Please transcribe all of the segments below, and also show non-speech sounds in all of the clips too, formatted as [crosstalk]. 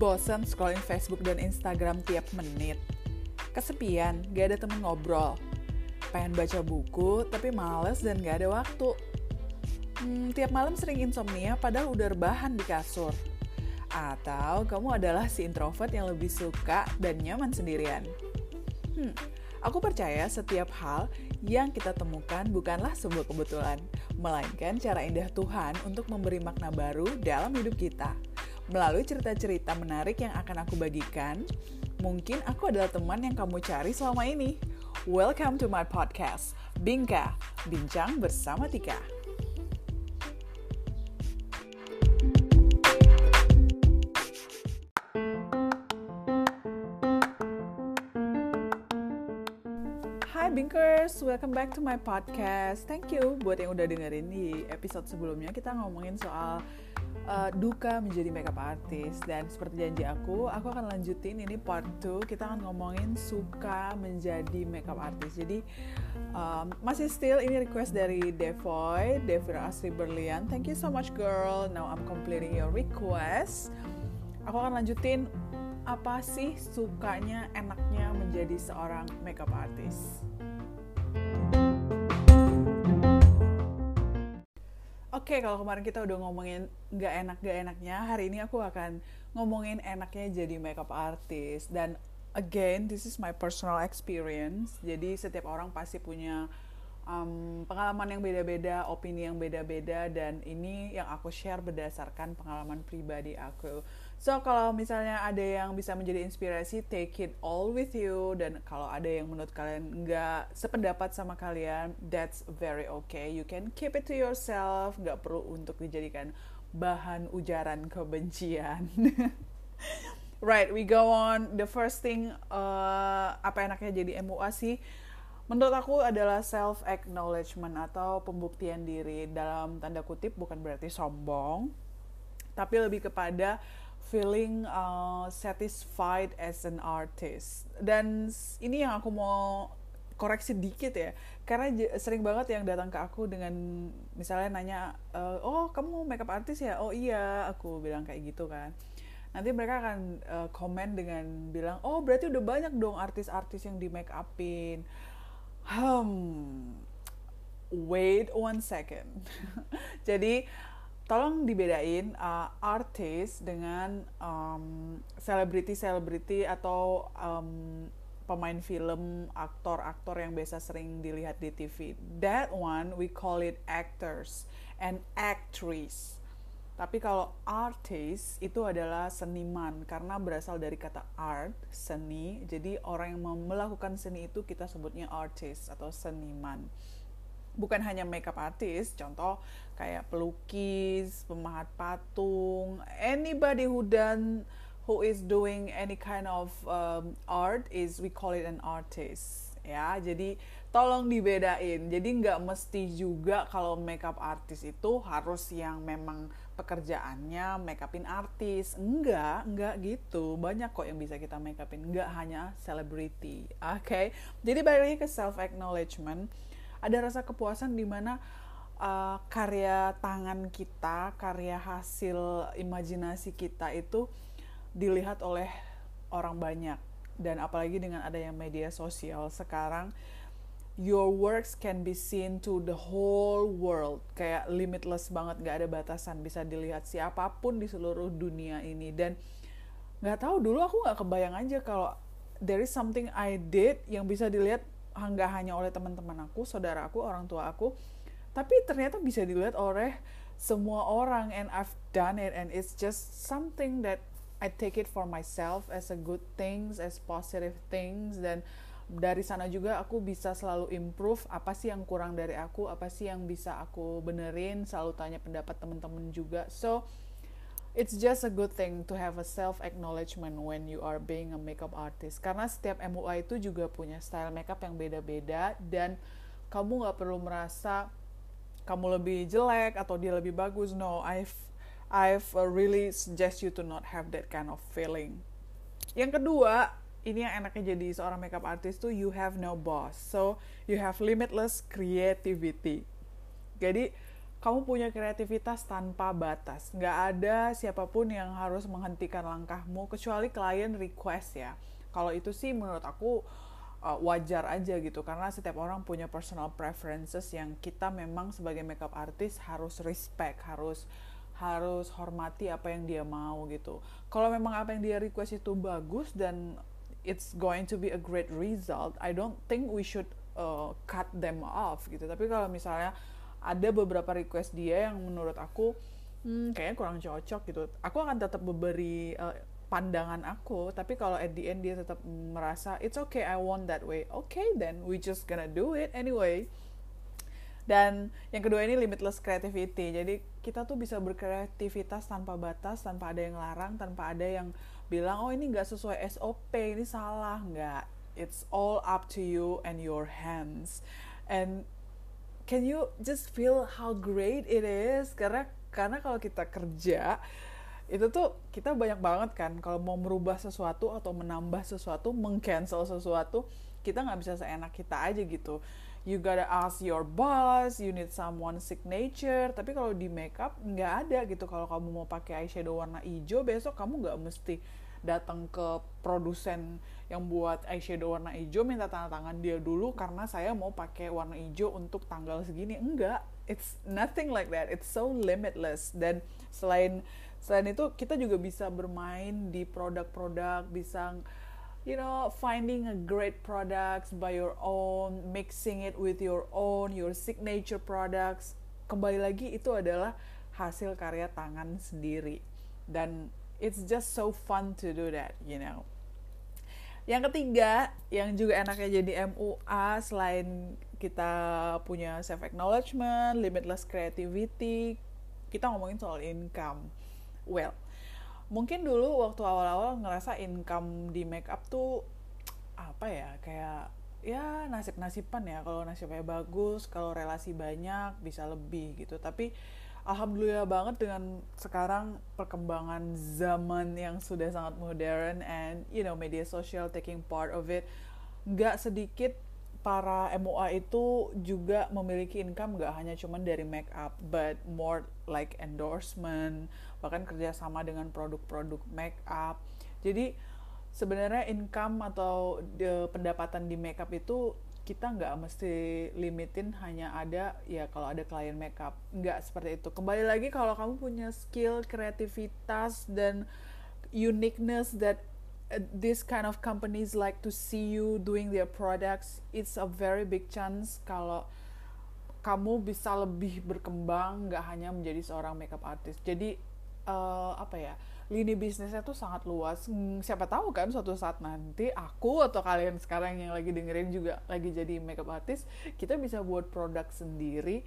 Bosan scrolling Facebook dan Instagram tiap menit. Kesepian, gak ada temen ngobrol. Pengen baca buku, tapi males dan gak ada waktu. Hmm, tiap malam sering insomnia padahal udah rebahan di kasur. Atau kamu adalah si introvert yang lebih suka dan nyaman sendirian. Hmm, aku percaya setiap hal yang kita temukan bukanlah sebuah kebetulan, melainkan cara indah Tuhan untuk memberi makna baru dalam hidup kita. Melalui cerita-cerita menarik yang akan aku bagikan, mungkin aku adalah teman yang kamu cari selama ini. Welcome to my podcast, Bingka, Bincang Bersama Tika. Hai Binkers, welcome back to my podcast. Thank you buat yang udah dengerin di episode sebelumnya kita ngomongin soal uh, duka menjadi makeup artist dan seperti janji aku, aku akan lanjutin ini part 2 kita akan ngomongin suka menjadi makeup artist. Jadi um, masih still ini request dari Devoy, Devira Asri Berlian. Thank you so much girl. Now I'm completing your request. Aku akan lanjutin apa sih sukanya enaknya menjadi seorang makeup artist. Oke, okay, kalau kemarin kita udah ngomongin nggak enak gak enaknya, hari ini aku akan ngomongin enaknya jadi makeup artist. Dan again, this is my personal experience. Jadi setiap orang pasti punya um, pengalaman yang beda-beda, opini yang beda-beda, dan ini yang aku share berdasarkan pengalaman pribadi aku. So kalau misalnya ada yang bisa menjadi inspirasi, take it all with you. Dan kalau ada yang menurut kalian nggak sependapat sama kalian, that's very okay. You can keep it to yourself. Nggak perlu untuk dijadikan bahan ujaran kebencian. [laughs] right, we go on. The first thing, uh, apa enaknya jadi MUA sih? Menurut aku adalah self acknowledgement atau pembuktian diri dalam tanda kutip bukan berarti sombong, tapi lebih kepada feeling uh, satisfied as an artist. Dan ini yang aku mau koreksi dikit ya, karena sering banget yang datang ke aku dengan misalnya nanya, uh, oh kamu makeup artist ya? Oh iya, aku bilang kayak gitu kan. Nanti mereka akan uh, komen dengan bilang, oh berarti udah banyak dong artis-artis yang di make upin. Hmm, wait one second. [laughs] Jadi tolong dibedain uh, artis dengan selebriti-selebriti um, atau um, pemain film, aktor-aktor yang biasa sering dilihat di TV. That one we call it actors and actress. Tapi kalau artis itu adalah seniman karena berasal dari kata art, seni. Jadi orang yang melakukan seni itu kita sebutnya artist atau seniman bukan hanya makeup artist, contoh kayak pelukis, pemahat patung, anybody who done who is doing any kind of um, art is we call it an artist ya. Jadi tolong dibedain. Jadi nggak mesti juga kalau makeup artist itu harus yang memang pekerjaannya makeupin artis. Enggak, enggak gitu. Banyak kok yang bisa kita makeupin. Enggak hanya selebriti. Oke. Okay? Jadi balik lagi ke self acknowledgement ada rasa kepuasan di mana uh, karya tangan kita, karya hasil imajinasi kita itu dilihat oleh orang banyak. Dan apalagi dengan adanya media sosial sekarang your works can be seen to the whole world. Kayak limitless banget nggak ada batasan. Bisa dilihat siapa pun di seluruh dunia ini. Dan nggak tahu dulu aku nggak kebayang aja kalau there is something I did yang bisa dilihat nggak hanya oleh teman-teman aku, saudara aku, orang tua aku, tapi ternyata bisa dilihat oleh semua orang. And I've done it and it's just something that I take it for myself as a good things, as positive things. Dan dari sana juga aku bisa selalu improve apa sih yang kurang dari aku, apa sih yang bisa aku benerin, selalu tanya pendapat teman-teman juga. So it's just a good thing to have a self acknowledgement when you are being a makeup artist. Karena setiap MUA itu juga punya style makeup yang beda-beda dan kamu nggak perlu merasa kamu lebih jelek atau dia lebih bagus. No I've I've uh, really suggest you to not have that kind of feeling. Yang kedua ini yang enaknya jadi seorang makeup artist tuh you have no boss. So you have limitless creativity. Jadi kamu punya kreativitas tanpa batas. Nggak ada siapa pun yang harus menghentikan langkahmu kecuali klien request ya. Kalau itu sih menurut aku uh, wajar aja gitu karena setiap orang punya personal preferences yang kita memang sebagai makeup artist harus respect, harus harus hormati apa yang dia mau gitu. Kalau memang apa yang dia request itu bagus dan it's going to be a great result, I don't think we should uh, cut them off gitu. Tapi kalau misalnya ada beberapa request dia yang menurut aku hmm, kayaknya kurang cocok gitu. Aku akan tetap memberi uh, pandangan aku tapi kalau at the end dia tetap merasa it's okay I want that way. Okay then we just gonna do it anyway. Dan yang kedua ini limitless creativity. Jadi kita tuh bisa berkreativitas tanpa batas tanpa ada yang larang tanpa ada yang bilang oh ini nggak sesuai SOP ini salah. Nggak. It's all up to you and your hands. And can you just feel how great it is? Karena karena kalau kita kerja itu tuh kita banyak banget kan. Kalau mau merubah sesuatu atau menambah sesuatu mengcancel sesuatu kita nggak bisa seenak kita aja gitu. You gotta ask your boss you need someone signature. Tapi kalau di makeup nggak ada gitu. Kalau kamu mau pakai eyeshadow warna hijau besok kamu nggak mesti datang ke produsen yang buat eyeshadow warna hijau minta tanda tangan dia dulu karena saya mau pakai warna hijau untuk tanggal segini. Enggak it's nothing like that. It's so limitless. Dan selain selain itu kita juga bisa bermain di produk-produk bisa you know finding a great products by your own mixing it with your own your signature products. Kembali lagi itu adalah hasil karya tangan sendiri. Dan it's just so fun to do that you know. Yang ketiga yang juga enaknya jadi MUA selain kita punya self acknowledgement limitless creativity kita ngomongin soal income. Well mungkin dulu waktu awal-awal ngerasa income di makeup tuh apa ya kayak ya nasib-nasiban ya. Kalau nasibnya bagus kalau relasi banyak bisa lebih gitu. Tapi alhamdulillah banget dengan sekarang perkembangan zaman yang sudah sangat modern and you know media sosial taking part of it nggak sedikit para MUA itu juga memiliki income nggak hanya cuma dari make up but more like endorsement bahkan kerjasama dengan produk-produk make up. Jadi sebenarnya income atau de, pendapatan di makeup itu kita nggak mesti limitin hanya ada ya kalau ada klien makeup. Nggak seperti itu. Kembali lagi kalau kamu punya skill kreativitas dan uniqueness that uh, this kind of companies like to see you doing their products it's a very big chance kalau kamu bisa lebih berkembang nggak hanya menjadi seorang makeup artist. Jadi uh, apa ya lini bisnisnya tuh sangat luas. Hmm, siapa tahu kan suatu saat nanti aku atau kalian sekarang yang lagi dengerin juga lagi jadi makeup artist, kita bisa buat produk sendiri.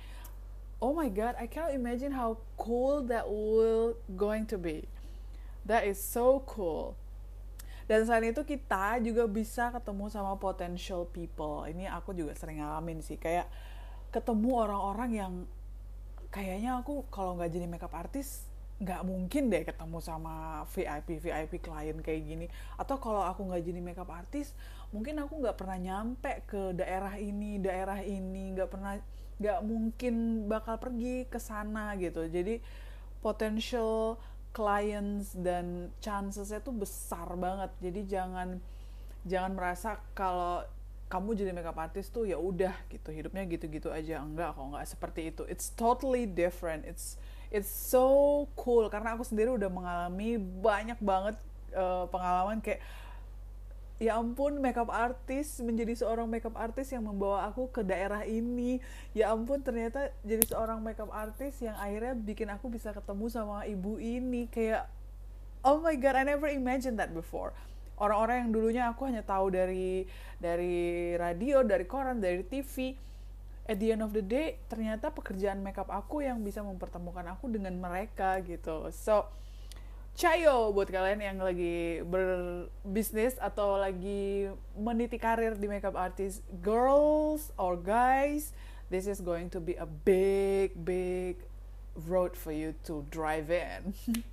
Oh my god, I can't imagine how cool that will going to be. That is so cool. Dan selain itu kita juga bisa ketemu sama potential people. Ini aku juga sering ngalamin sih, kayak ketemu orang-orang yang kayaknya aku kalau nggak jadi makeup artist nggak mungkin deh ketemu sama VIP VIP klien kayak gini. Atau kalau aku nggak jadi makeup artist mungkin aku nggak pernah nyampe ke daerah ini daerah ini. Nggak pernah nggak mungkin bakal pergi ke sana gitu. Jadi potential clients dan chancesnya tuh besar banget. Jadi jangan jangan merasa kalau kamu jadi makeup artist tuh ya udah gitu hidupnya gitu-gitu aja. Enggak kok nggak seperti itu. It's totally different. It's it's so cool. Karena aku sendiri udah mengalami banyak banget uh, pengalaman kayak ya ampun makeup artist menjadi seorang makeup artist yang membawa aku ke daerah ini. Ya ampun ternyata jadi seorang makeup artist yang akhirnya bikin aku bisa ketemu sama ibu ini. Kayak oh my god I never imagined that before. Orang-orang yang dulunya aku hanya tahu dari dari radio dari koran dari TV at the end of the day ternyata pekerjaan makeup aku yang bisa mempertemukan aku dengan mereka gitu. So Cayo buat kalian yang lagi berbisnis atau lagi meniti karir di makeup artist girls or guys this is going to be a big big road for you to drive in [laughs]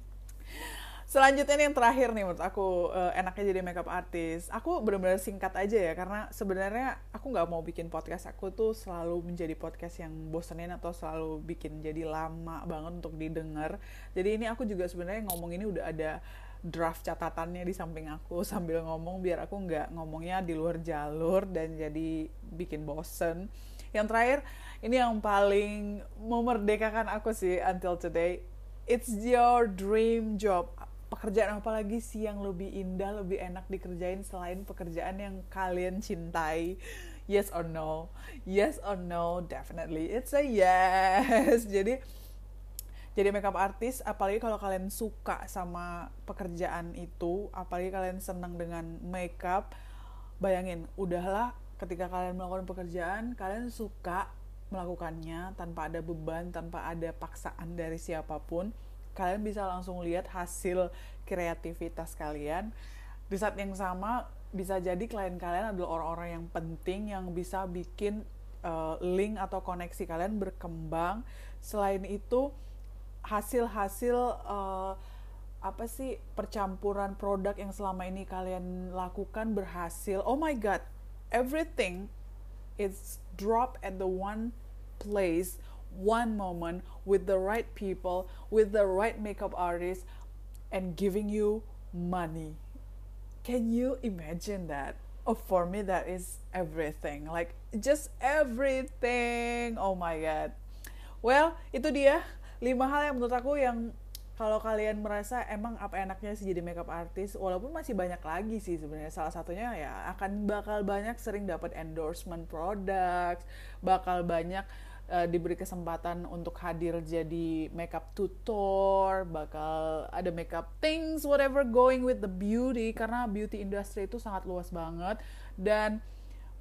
selanjutnya nih yang terakhir nih menurut aku uh, enaknya jadi makeup artist. Aku benar-benar singkat aja ya karena sebenarnya aku nggak mau bikin podcast. Aku tuh selalu menjadi podcast yang bosenin atau selalu bikin jadi lama banget untuk didengar. Jadi ini aku juga sebenarnya ngomong ini udah ada draft catatannya di samping aku [laughs] sambil ngomong biar aku nggak ngomongnya di luar jalur dan jadi bikin bosen. Yang terakhir ini yang paling memerdekakan aku sih until today. It's your dream job pekerjaan apa lagi sih yang lebih indah, lebih enak dikerjain selain pekerjaan yang kalian cintai? Yes or no? Yes or no? Definitely it's a yes. [laughs] Jadi jadi makeup artist apalagi kalau kalian suka sama pekerjaan itu, apalagi kalian senang dengan makeup, bayangin udahlah ketika kalian melakukan pekerjaan, kalian suka melakukannya tanpa ada beban, tanpa ada paksaan dari siapa pun kalian bisa langsung lihat hasil kreativitas kalian. Di saat yang sama bisa jadi klien kalian adalah orang-orang yang penting yang bisa bikin uh, link atau koneksi kalian berkembang. Selain itu hasil-hasil uh, apa sih percampuran produk yang selama ini kalian lakukan berhasil oh my god everything is drop at the one place one moment with the right people, with the right makeup artist, and giving you money. Can you imagine that? Oh, for me, that is everything. Like, just everything. Oh my god. Well, itu dia lima hal yang menurut aku yang kalau kalian merasa emang apa enaknya sih jadi makeup artist walaupun masih banyak lagi sih sebenarnya salah satunya ya akan bakal banyak sering dapat endorsement products bakal banyak uh, diberi kesempatan untuk hadir jadi makeup tutor, bakal ada makeup things, whatever going with the beauty karena beauty industry itu sangat luas banget dan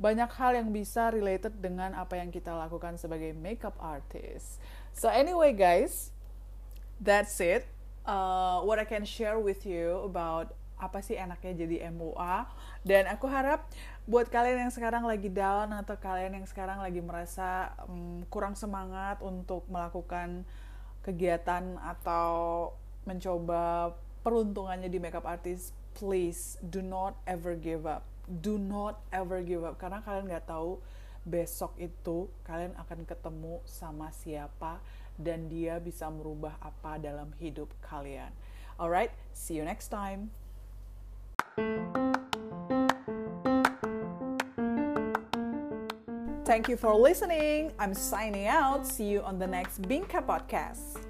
banyak hal yang bisa related dengan apa yang kita lakukan sebagai makeup artist. So anyway guys, that's it. Uh, what I can share with you about apa sih enaknya jadi MUA dan aku harap buat kalian yang sekarang lagi down atau kalian yang sekarang lagi merasa um, kurang semangat untuk melakukan kegiatan atau mencoba peruntungannya di makeup artist please do not ever give up. Do not ever give up. Karena kalian nggak tahu besok itu kalian akan ketemu sama siapa dan dia bisa merubah apa dalam hidup kalian. Alright see you next time Thank you for listening. I'm signing out. See you on the next Binka podcast.